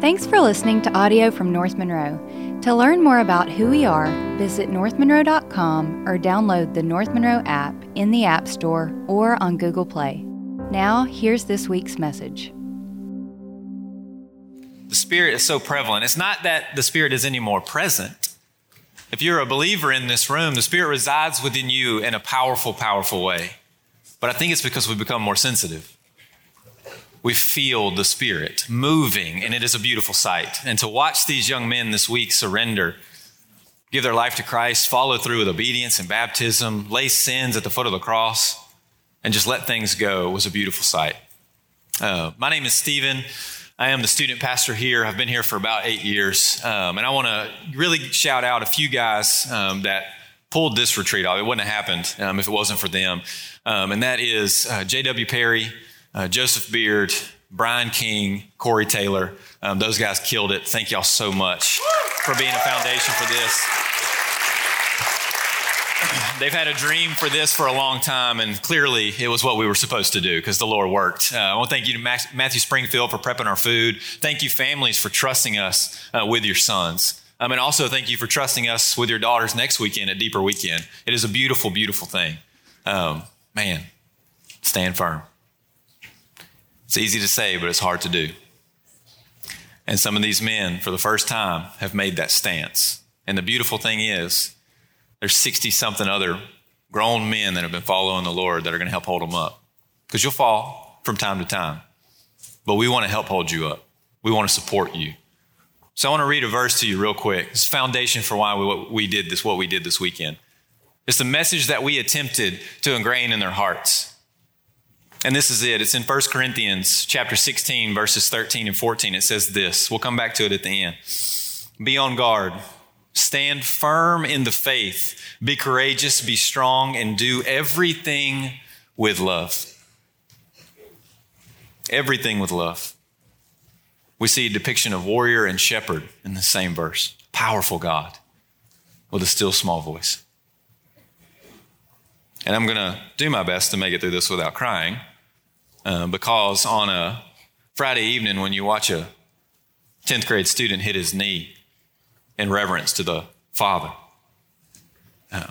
Thanks for listening to audio from North Monroe. To learn more about who we are, visit northmonroe.com or download the North Monroe app in the App Store or on Google Play. Now, here's this week's message. The Spirit is so prevalent. It's not that the Spirit is any more present. If you're a believer in this room, the Spirit resides within you in a powerful, powerful way. But I think it's because we become more sensitive we feel the Spirit moving, and it is a beautiful sight. And to watch these young men this week surrender, give their life to Christ, follow through with obedience and baptism, lay sins at the foot of the cross, and just let things go was a beautiful sight. Uh, my name is Stephen. I am the student pastor here. I've been here for about eight years. Um, and I want to really shout out a few guys um, that pulled this retreat off. It wouldn't have happened um, if it wasn't for them. Um, and that is uh, J.W. Perry, uh, Joseph Beard, Brian King, Corey Taylor. Um, those guys killed it. Thank y'all so much for being a foundation for this. They've had a dream for this for a long time, and clearly it was what we were supposed to do because the Lord worked. Uh, I want to thank you to Matthew Springfield for prepping our food. Thank you, families, for trusting us uh, with your sons. Um, and also thank you for trusting us with your daughters next weekend at Deeper Weekend. It is a beautiful, beautiful thing. Um, man, stand firm. It's easy to say, but it's hard to do. And some of these men, for the first time, have made that stance. And the beautiful thing is, there's 60 something other grown men that have been following the Lord that are going to help hold them up. Because you'll fall from time to time. But we want to help hold you up, we want to support you. So I want to read a verse to you real quick. It's foundation for why we, we did this, what we did this weekend. It's the message that we attempted to ingrain in their hearts. And this is it. It's in 1 Corinthians chapter 16, verses 13 and 14. It says this. We'll come back to it at the end. Be on guard. Stand firm in the faith. Be courageous, be strong, and do everything with love. Everything with love. We see a depiction of warrior and shepherd in the same verse. Powerful God with a still small voice. And I'm going to do my best to make it through this without crying. Uh, because on a Friday evening, when you watch a 10th grade student hit his knee in reverence to the Father, uh,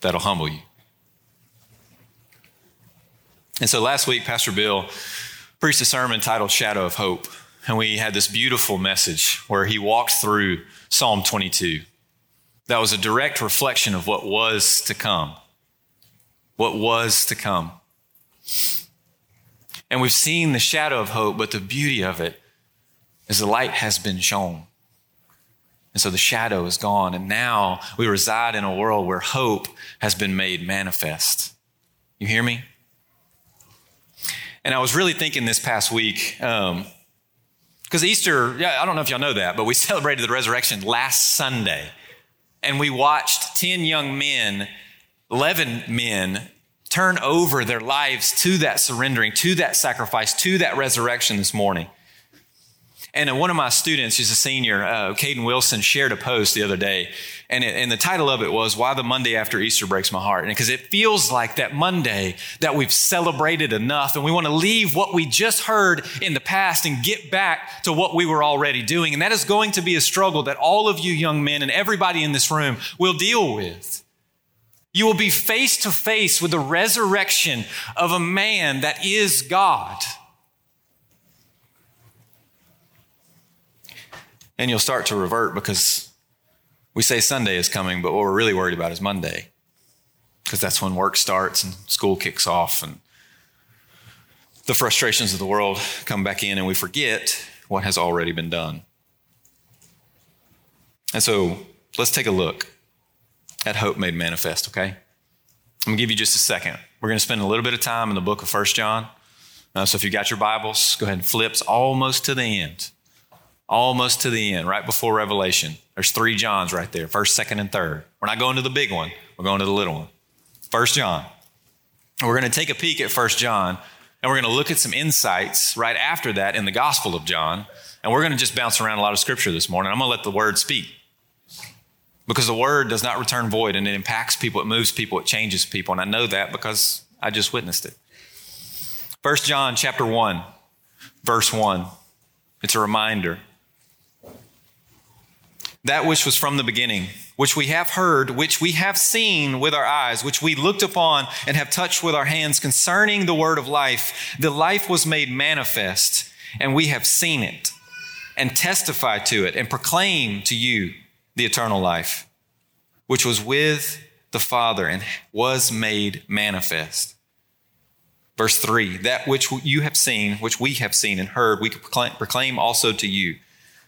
that'll humble you. And so last week, Pastor Bill preached a sermon titled Shadow of Hope. And we had this beautiful message where he walked through Psalm 22. That was a direct reflection of what was to come. What was to come. And we've seen the shadow of hope, but the beauty of it is the light has been shown. And so the shadow is gone. And now we reside in a world where hope has been made manifest. You hear me? And I was really thinking this past week, because um, Easter, yeah, I don't know if y'all know that, but we celebrated the resurrection last Sunday. And we watched 10 young men, 11 men turn over their lives to that surrendering, to that sacrifice, to that resurrection this morning. And uh, one of my students, who's a senior, uh, Caden Wilson, shared a post the other day. And, it, and the title of it was, Why the Monday After Easter Breaks My Heart. And because it feels like that Monday that we've celebrated enough and we want to leave what we just heard in the past and get back to what we were already doing. And that is going to be a struggle that all of you young men and everybody in this room will deal with. You will be face to face with the resurrection of a man that is God. And you'll start to revert because we say Sunday is coming, but what we're really worried about is Monday. Because that's when work starts and school kicks off and the frustrations of the world come back in and we forget what has already been done. And so let's take a look at hope made manifest, okay? I'm gonna give you just a second. We're gonna spend a little bit of time in the book of First John. Uh, so if you got your Bibles, go ahead and flips almost to the end. Almost to the end, right before Revelation. There's three Johns right there first, second, and third. We're not going to the big one, we're going to the little one. First John. We're to take a peek at First John, and we're to look at some insights right after that in the Gospel of John. And we're to just bounce around a lot of scripture this morning. I'm to let the word speak because the word does not return void and it impacts people, it moves people, it changes people. And I know that because I just witnessed it. First John chapter 1, verse 1. It's a reminder. that which was from the beginning, which we have heard, which we have seen with our eyes, which we looked upon and have touched with our hands concerning the word of life. The life was made manifest, and we have seen it, and testify to it, and proclaim to you the eternal life, which was with the Father and was made manifest. Verse 3 That which you have seen, which we have seen and heard, we proclaim also to you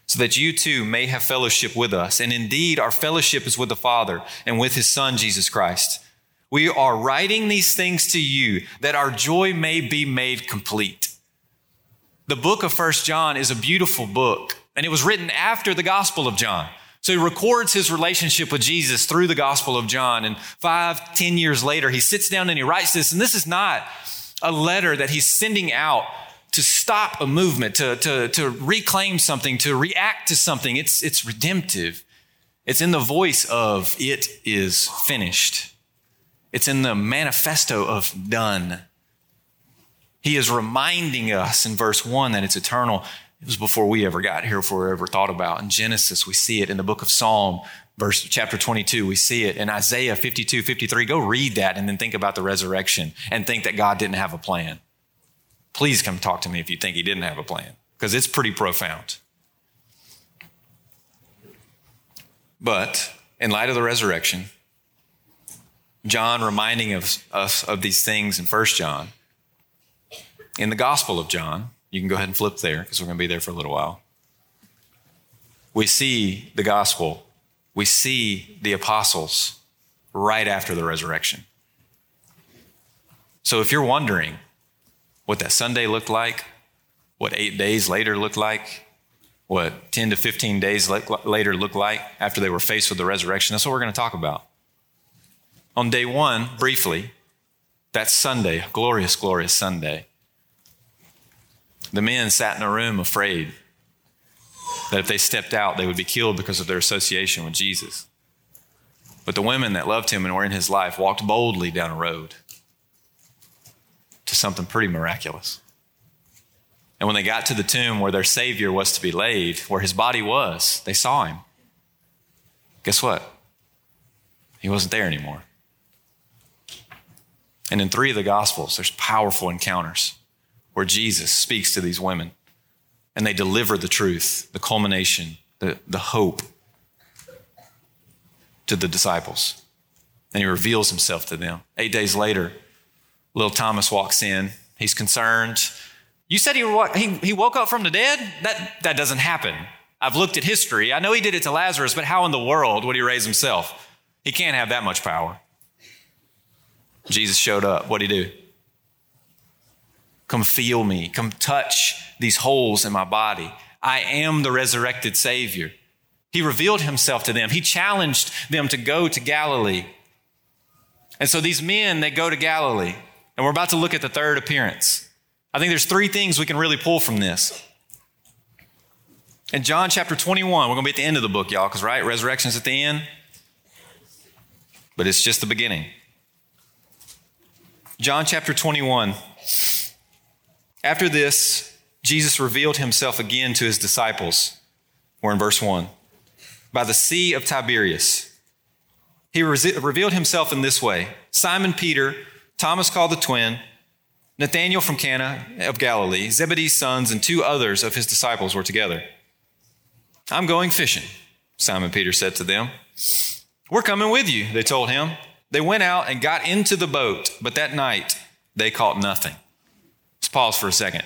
so that you too may have fellowship with us. And indeed, our fellowship is with the Father and with his Son, Jesus Christ. We are writing these things to you that our joy may be made complete. The book of First John is a beautiful book, and it was written after the Gospel of John. So he records his relationship with Jesus through the Gospel of John. And five, ten years later, he sits down and he writes this. And this is not a letter that he's sending out to stop a movement, to, to, to reclaim something, to react to something. It's, it's redemptive. It's in the voice of, it is finished. It's in the manifesto of done. He is reminding us in verse 1 that it's eternal. It was before we ever got here, before we ever thought about. In Genesis, we see it in the book of Psalm, verse chapter 22. We see it in Isaiah 52, 53. Go read that and then think about the resurrection and think that God didn't have a plan please come talk to me if you think he didn't have a plan, because it's pretty profound. But in light of the resurrection, John reminding us of these things in 1 John, in the Gospel of John, you can go ahead and flip there because we're going to be there for a little while. We see the gospel, we see the apostles right after the resurrection. So if you're wondering, what that Sunday looked like, what eight days later looked like, what 10 to 15 days later looked like after they were faced with the resurrection. That's what we're going to talk about. On day one, briefly, that Sunday, glorious, glorious Sunday, the men sat in a room afraid that if they stepped out, they would be killed because of their association with Jesus. But the women that loved him and were in his life walked boldly down a road to something pretty miraculous. And when they got to the tomb where their Savior was to be laid, where his body was, they saw him. Guess what? He wasn't there anymore. And in three of the Gospels, there's powerful encounters where Jesus speaks to these women and they deliver the truth, the culmination, the, the hope to the disciples. And he reveals himself to them. Eight days later, Little Thomas walks in. He's concerned. You said he, he, he woke up from the dead? That, that doesn't happen. I've looked at history. I know he did it to Lazarus, but how in the world would he raise himself? He can't have that much power. Jesus showed up. What'd he do? Come feel me. Come touch these holes in my body. I am the resurrected Savior. He revealed himself to them. He challenged them to go to Galilee. And so these men, they go to Galilee. And we're about to look at the third appearance. I think there's three things we can really pull from this. In John chapter 21, we're going to be at the end of the book, y'all, because, right, resurrection's at the end. But it's just the beginning. John chapter 21. After this, Jesus revealed himself again to his disciples. We're in verse 1. By the Sea of Tiberias. He re- revealed himself in this way Simon Peter, Thomas called the twin, Nathanael from Cana of Galilee, Zebedee's sons, and two others of his disciples were together. I'm going fishing, Simon Peter said to them. We're coming with you, they told him. They went out and got into the boat, but that night they caught nothing. Pause for a second.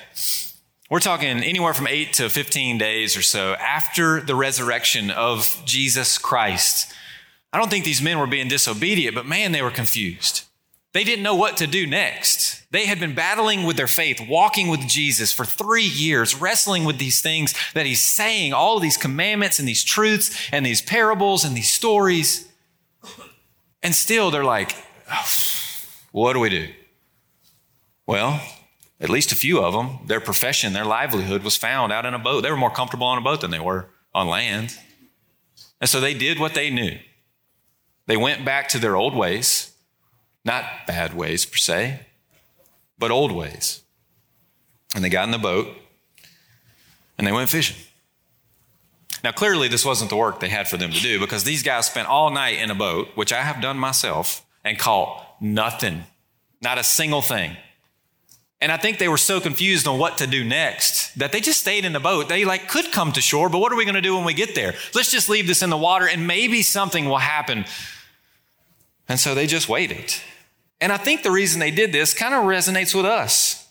We're talking anywhere from 8 to 15 days or so after the resurrection of Jesus Christ. I don't think these men were being disobedient, but man, they were confused. They didn't know what to do next. They had been battling with their faith, walking with Jesus for three years, wrestling with these things that he's saying, all these commandments and these truths and these parables and these stories. And still they're like, oh, what do we do? Well, at least a few of them, their profession, their livelihood was found out in a boat. They were more comfortable on a boat than they were on land. And so they did what they knew. They went back to their old ways. Not bad ways per se, but old ways. And they got in the boat and they went fishing. Now, clearly, this wasn't the work they had for them to do because these guys spent all night in a boat, which I have done myself, and caught nothing, not a single thing. And I think they were so confused on what to do next that they just stayed in the boat. They like could come to shore, but what are we going to do when we get there? Let's just leave this in the water and maybe something will happen. And so they just waited. And I think the reason they did this kind of resonates with us.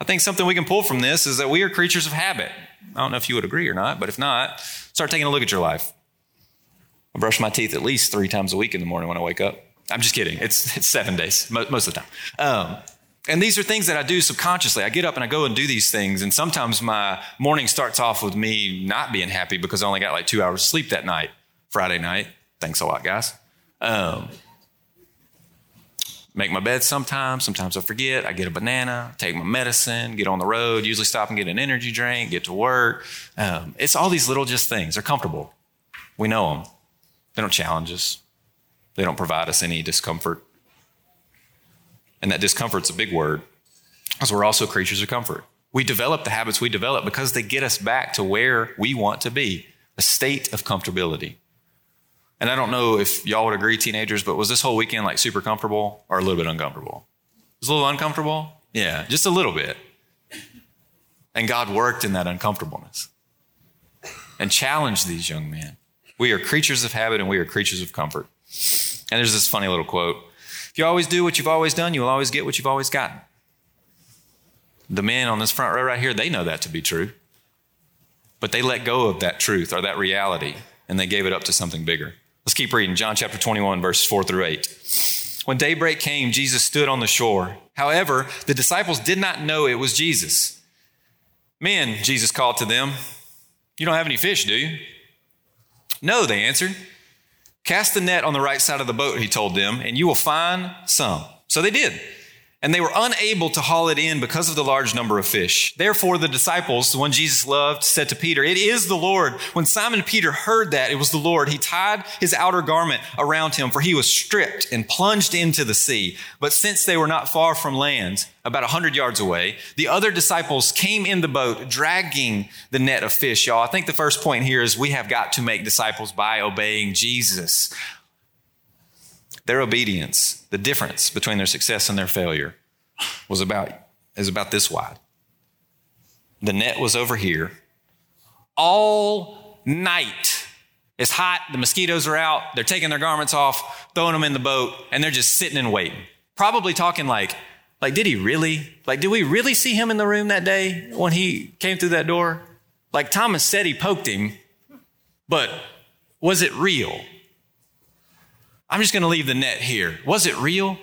I think something we can pull from this is that we are creatures of habit. I don't know if you would agree or not, but if not, start taking a look at your life. I brush my teeth at least three times a week in the morning when I wake up. I'm just kidding. It's, it's seven days, most of the time. Um, and these are things that I do subconsciously. I get up and I go and do these things. And sometimes my morning starts off with me not being happy because I only got like two hours of sleep that night, Friday night. Thanks a lot, guys. Um, make my bed sometimes. Sometimes I forget. I get a banana, take my medicine, get on the road, usually stop and get an energy drink, get to work. Um, it's all these little just things. They're comfortable. We know them. They don't challenge us, they don't provide us any discomfort. And that discomfort's a big word because we're also creatures of comfort. We develop the habits we develop because they get us back to where we want to be a state of comfortability. And I don't know if y'all would agree, teenagers, but was this whole weekend like super comfortable or a little bit uncomfortable? It was a little uncomfortable? Yeah, just a little bit. And God worked in that uncomfortableness and challenged these young men. We are creatures of habit and we are creatures of comfort. And there's this funny little quote if you always do what you've always done, you will always get what you've always gotten. The men on this front row right here, they know that to be true. But they let go of that truth or that reality and they gave it up to something bigger. Let's keep reading. John chapter 21, verses 4 through 8. When daybreak came, Jesus stood on the shore. However, the disciples did not know it was Jesus. Men, Jesus called to them, You don't have any fish, do you? No, they answered. Cast the net on the right side of the boat, he told them, and you will find some. So they did. And they were unable to haul it in because of the large number of fish. Therefore, the disciples, the one Jesus loved, said to Peter, It is the Lord. When Simon Peter heard that it was the Lord, he tied his outer garment around him, for he was stripped and plunged into the sea. But since they were not far from land, about a hundred yards away, the other disciples came in the boat, dragging the net of fish. Y'all, I think the first point here is we have got to make disciples by obeying Jesus. Their obedience, the difference between their success and their failure, was about, is about this wide. The net was over here. All night. It's hot, the mosquitoes are out, they're taking their garments off, throwing them in the boat, and they're just sitting and waiting. Probably talking like, like, did he really? Like, did we really see him in the room that day when he came through that door? Like Thomas said he poked him, but was it real? I'm just going to leave the net here. Was it real?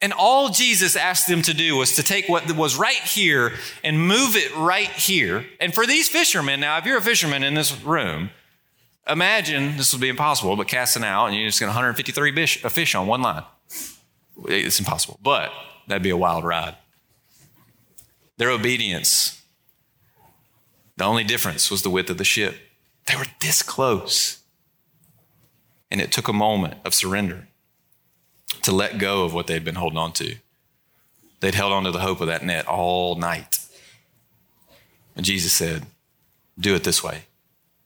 And all Jesus asked them to do was to take what was right here and move it right here. And for these fishermen, now, if you're a fisherman in this room, imagine this would be impossible, but casting out and you're just going to 153 fish, a fish on one line. It's impossible, but that'd be a wild ride. Their obedience, the only difference was the width of the ship. They were this close. And it took a moment of surrender to let go of what they'd been holding on to. They'd held on to the hope of that net all night. And Jesus said, Do it this way.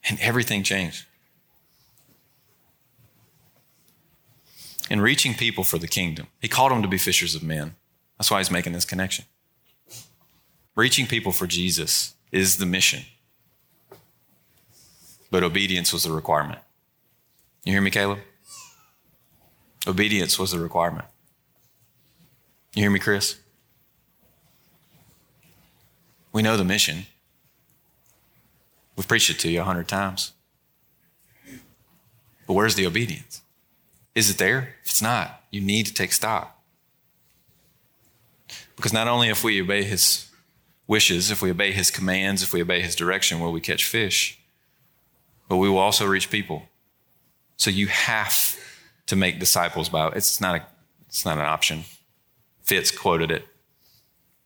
And everything changed. In reaching people for the kingdom, he called them to be fishers of men. That's why he's making this connection. Reaching people for Jesus is the mission, but obedience was the requirement. You hear me, Caleb? Obedience was the requirement. You hear me, Chris? We know the mission. We've preached it to you a hundred times. But where's the obedience? Is it there? If it's not, you need to take stock. Because not only if we obey his wishes, if we obey his commands, if we obey his direction, will we catch fish, but we will also reach people. So you have to make disciples by it's not a, it's not an option. Fitz quoted it.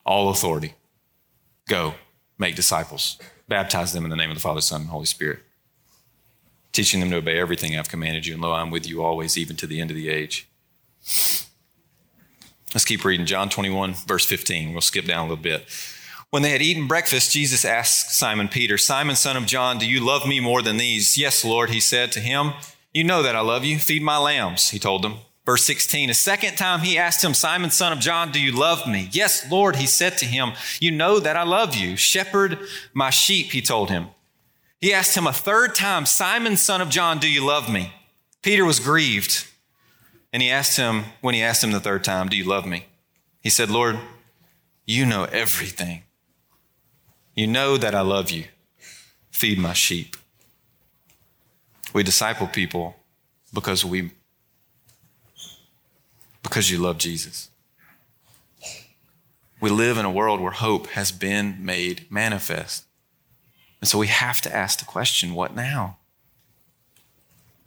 All authority. Go, make disciples. Baptize them in the name of the Father, Son, and Holy Spirit. Teaching them to obey everything I've commanded you, and lo, I'm with you always, even to the end of the age. Let's keep reading. John 21, verse 15. We'll skip down a little bit. When they had eaten breakfast, Jesus asked Simon Peter, Simon, son of John, do you love me more than these? Yes, Lord, he said to him. You know that I love you. Feed my lambs, he told them. Verse 16, a second time he asked him, Simon, son of John, do you love me? Yes, Lord, he said to him, You know that I love you. Shepherd my sheep, he told him. He asked him a third time, Simon, son of John, do you love me? Peter was grieved. And he asked him, when he asked him the third time, Do you love me? He said, Lord, you know everything. You know that I love you. Feed my sheep. We disciple people because we because you love Jesus. We live in a world where hope has been made manifest. And so we have to ask the question, what now?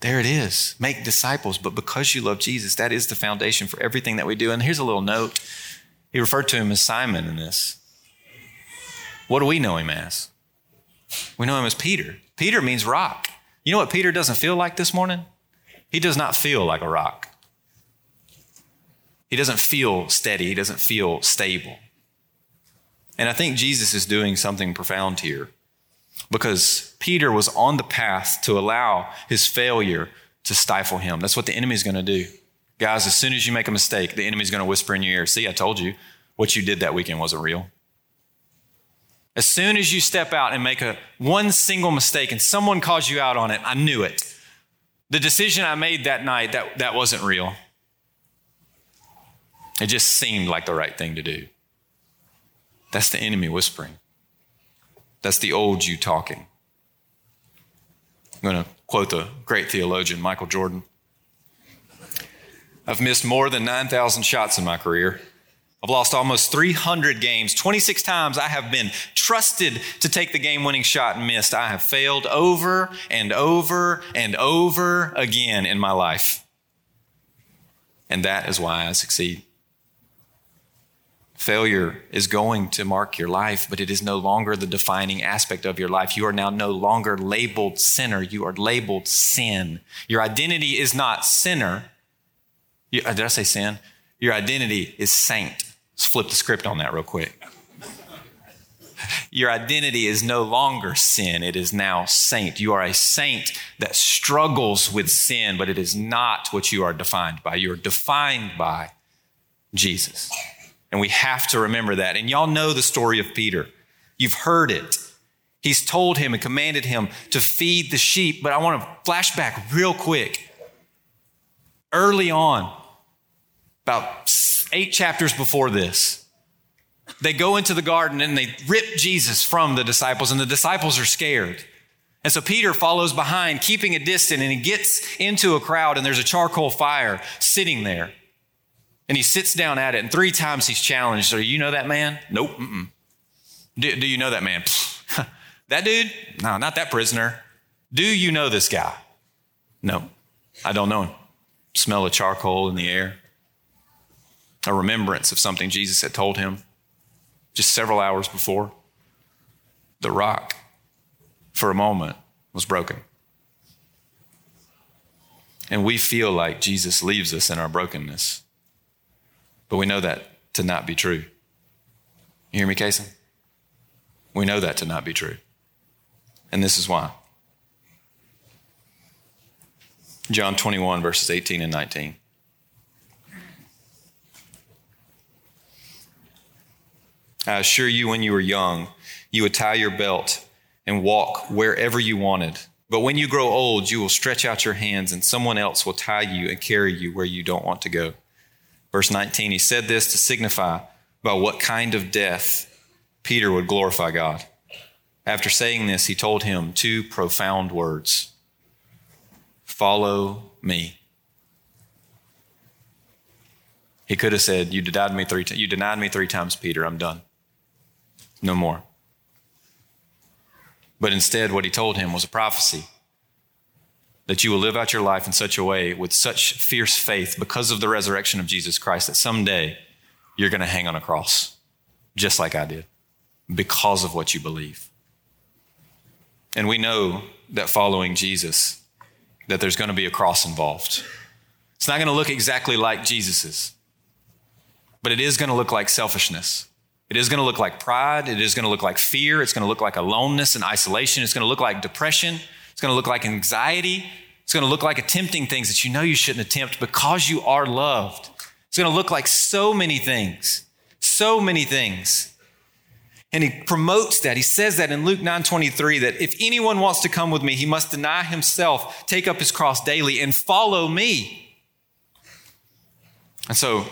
There it is. Make disciples. But because you love Jesus, that is the foundation for everything that we do. And here's a little note. He referred to him as Simon in this. What do we know him as? We know him as Peter. Peter means rock. You know what Peter doesn't feel like this morning? He does not feel like a rock. He doesn't feel steady. He doesn't feel stable. And I think Jesus is doing something profound here because Peter was on the path to allow his failure to stifle him. That's what the enemy is going to do. Guys, as soon as you make a mistake, the enemy's going to whisper in your ear, See, I told you what you did that weekend wasn't real. As soon as you step out and make a one single mistake and someone calls you out on it, I knew it. The decision I made that night, that, that wasn't real. It just seemed like the right thing to do. That's the enemy whispering. That's the old you talking. I'm going to quote the great theologian Michael Jordan. I've missed more than 9,000 shots in my career. I've lost almost 300 games. 26 times I have been trusted to take the game winning shot and missed. I have failed over and over and over again in my life. And that is why I succeed. Failure is going to mark your life, but it is no longer the defining aspect of your life. You are now no longer labeled sinner. You are labeled sin. Your identity is not sinner. You, uh, did I say sin? Your identity is saint. Let's flip the script on that real quick. Your identity is no longer sin, it is now saint. You are a saint that struggles with sin, but it is not what you are defined by. You are defined by Jesus. And we have to remember that. And y'all know the story of Peter. You've heard it. He's told him and commanded him to feed the sheep. But I want to flashback real quick. Early on, about eight chapters before this, they go into the garden and they rip Jesus from the disciples, and the disciples are scared. And so Peter follows behind, keeping a distance, and he gets into a crowd, and there's a charcoal fire sitting there. And he sits down at it, and three times he's challenged. So, you know that man? Nope. Do, do, you know that man? that dude? No, not that prisoner. Do you know this guy? No, I don't know him. Smell of charcoal in the air. A remembrance of something Jesus had told him just several hours before. The rock, for a moment, was broken. And we feel like Jesus leaves us in our brokenness. But we know that to not be true. You hear me, Kason? We know that to not be true. And this is why. John 21, verses 18 and 19. I assure you, when you were young, you would tie your belt and walk wherever you wanted. But when you grow old, you will stretch out your hands, and someone else will tie you and carry you where you don't want to go. Verse 19, he said this to signify by what kind of death Peter would glorify God. After saying this, he told him two profound words Follow me. He could have said, You denied me three, you denied me three times, Peter. I'm done. No more. But instead, what he told him was a prophecy that you will live out your life in such a way with such fierce faith because of the resurrection of Jesus Christ that someday you're going to hang on a cross, just like I did, because of what you believe. And we know that following Jesus, that there's going to be a cross involved. It's not going to look exactly like Jesus's, but it is going to look like selfishness. It is going to look like pride. It is going to look like fear. It's going to look like aloneness and isolation. It's going to look like depression. It's going to look like anxiety. It's going to look like attempting things that you know you shouldn't attempt because you are loved. It's going to look like so many things, so many things. And he promotes that. He says that in Luke 9:23 that if anyone wants to come with me, he must deny himself, take up his cross daily and follow me. And so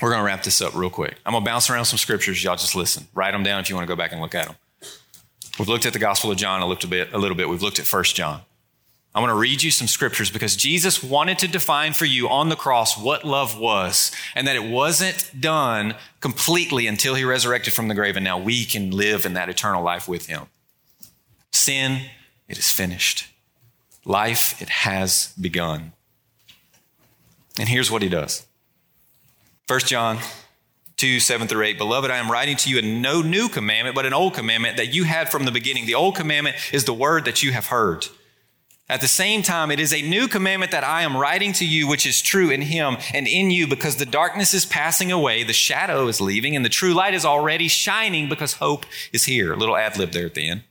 we're going to wrap this up real quick. I'm going to bounce around some scriptures. Y'all just listen. Write them down if you want to go back and look at them. We've looked at the Gospel of John a little bit. A little bit. We've looked at First John. I want to read you some scriptures because Jesus wanted to define for you on the cross what love was and that it wasn't done completely until he resurrected from the grave and now we can live in that eternal life with him. Sin, it is finished. Life, it has begun. And here's what he does 1 John 2, 7 through 8. Beloved, I am writing to you a no new commandment, but an old commandment that you had from the beginning. The old commandment is the word that you have heard. At the same time, it is a new commandment that I am writing to you, which is true in him and in you, because the darkness is passing away, the shadow is leaving, and the true light is already shining because hope is here. A little ad lib there at the end.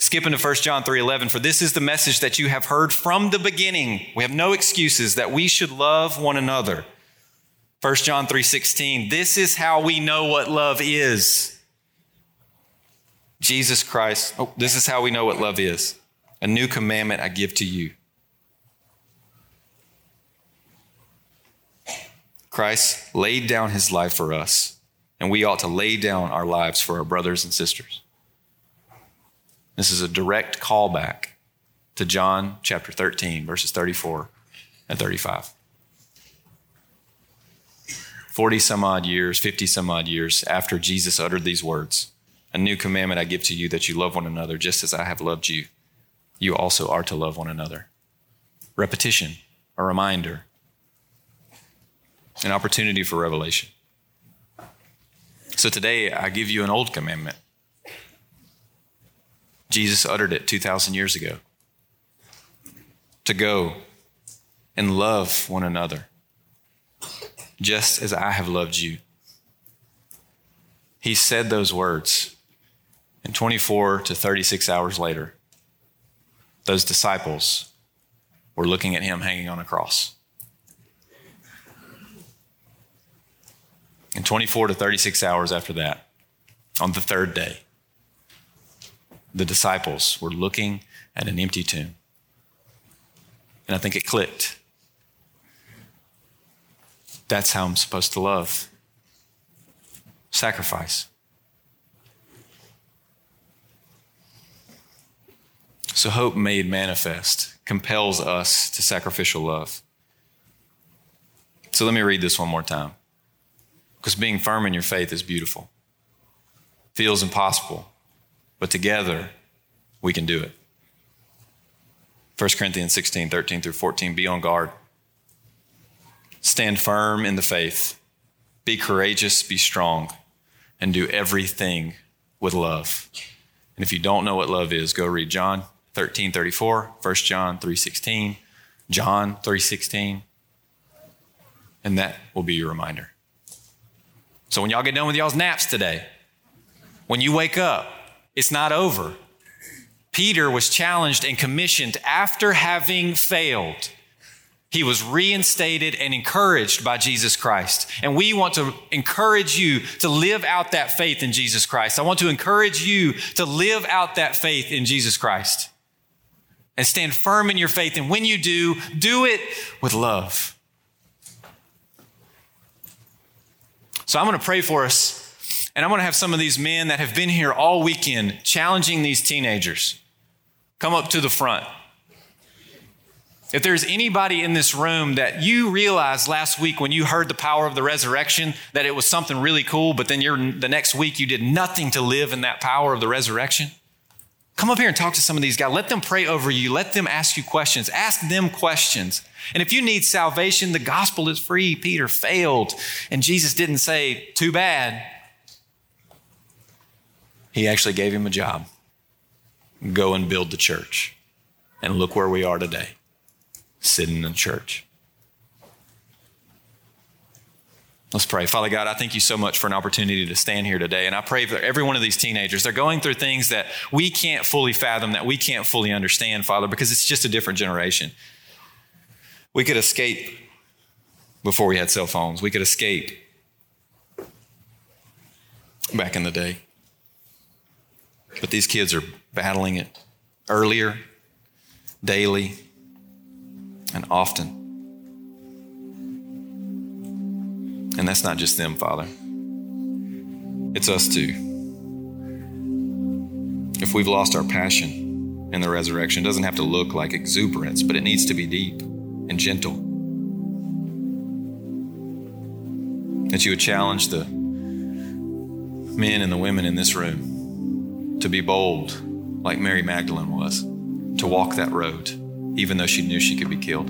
Skipping to 1 John 3:11 for this is the message that you have heard from the beginning. We have no excuses that we should love one another. 1 John 3:16 This is how we know what love is. Jesus Christ. Oh, this is how we know what love is. A new commandment I give to you. Christ laid down his life for us, and we ought to lay down our lives for our brothers and sisters. This is a direct callback to John chapter 13, verses 34 and 35. 40 some odd years, 50 some odd years after Jesus uttered these words A new commandment I give to you that you love one another just as I have loved you. You also are to love one another. Repetition, a reminder, an opportunity for revelation. So today I give you an old commandment Jesus uttered it 2,000 years ago to go and love one another just as I have loved you. He said those words, and 24 to 36 hours later, those disciples were looking at him hanging on a cross. And 24 to 36 hours after that, on the third day, the disciples were looking at an empty tomb. And I think it clicked. That's how I'm supposed to love. Sacrifice. So, hope made manifest compels us to sacrificial love. So, let me read this one more time. Because being firm in your faith is beautiful, feels impossible, but together we can do it. 1 Corinthians 16, 13 through 14, be on guard. Stand firm in the faith. Be courageous, be strong, and do everything with love. And if you don't know what love is, go read John 13, 34, 1 John 3, 16, John 3, 16, and that will be your reminder. So when y'all get done with y'all's naps today, when you wake up, it's not over. Peter was challenged and commissioned after having failed. He was reinstated and encouraged by Jesus Christ. And we want to encourage you to live out that faith in Jesus Christ. I want to encourage you to live out that faith in Jesus Christ and stand firm in your faith. And when you do, do it with love. So I'm going to pray for us and I'm going to have some of these men that have been here all weekend challenging these teenagers come up to the front. If there's anybody in this room that you realized last week when you heard the power of the resurrection that it was something really cool, but then the next week you did nothing to live in that power of the resurrection, come up here and talk to some of these guys. Let them pray over you. Let them ask you questions. Ask them questions. And if you need salvation, the gospel is free. Peter failed, and Jesus didn't say, too bad. He actually gave him a job go and build the church. And look where we are today, sitting in the church. Let's pray. Father God, I thank you so much for an opportunity to stand here today. And I pray for every one of these teenagers. They're going through things that we can't fully fathom, that we can't fully understand, Father, because it's just a different generation. We could escape before we had cell phones, we could escape back in the day. But these kids are battling it earlier, daily, and often. And that's not just them, Father. It's us too. If we've lost our passion in the resurrection, it doesn't have to look like exuberance, but it needs to be deep and gentle. That you would challenge the men and the women in this room to be bold, like Mary Magdalene was, to walk that road, even though she knew she could be killed.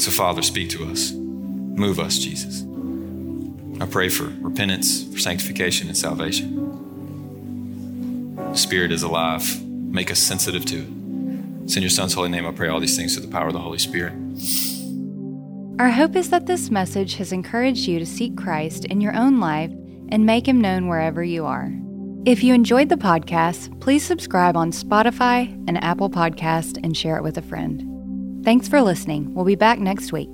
So, Father, speak to us. Move us, Jesus. I pray for repentance, for sanctification, and salvation. The Spirit is alive. Make us sensitive to it. It's in your Son's holy name I pray all these things through the power of the Holy Spirit. Our hope is that this message has encouraged you to seek Christ in your own life and make him known wherever you are. If you enjoyed the podcast, please subscribe on Spotify and Apple Podcast and share it with a friend. Thanks for listening. We'll be back next week.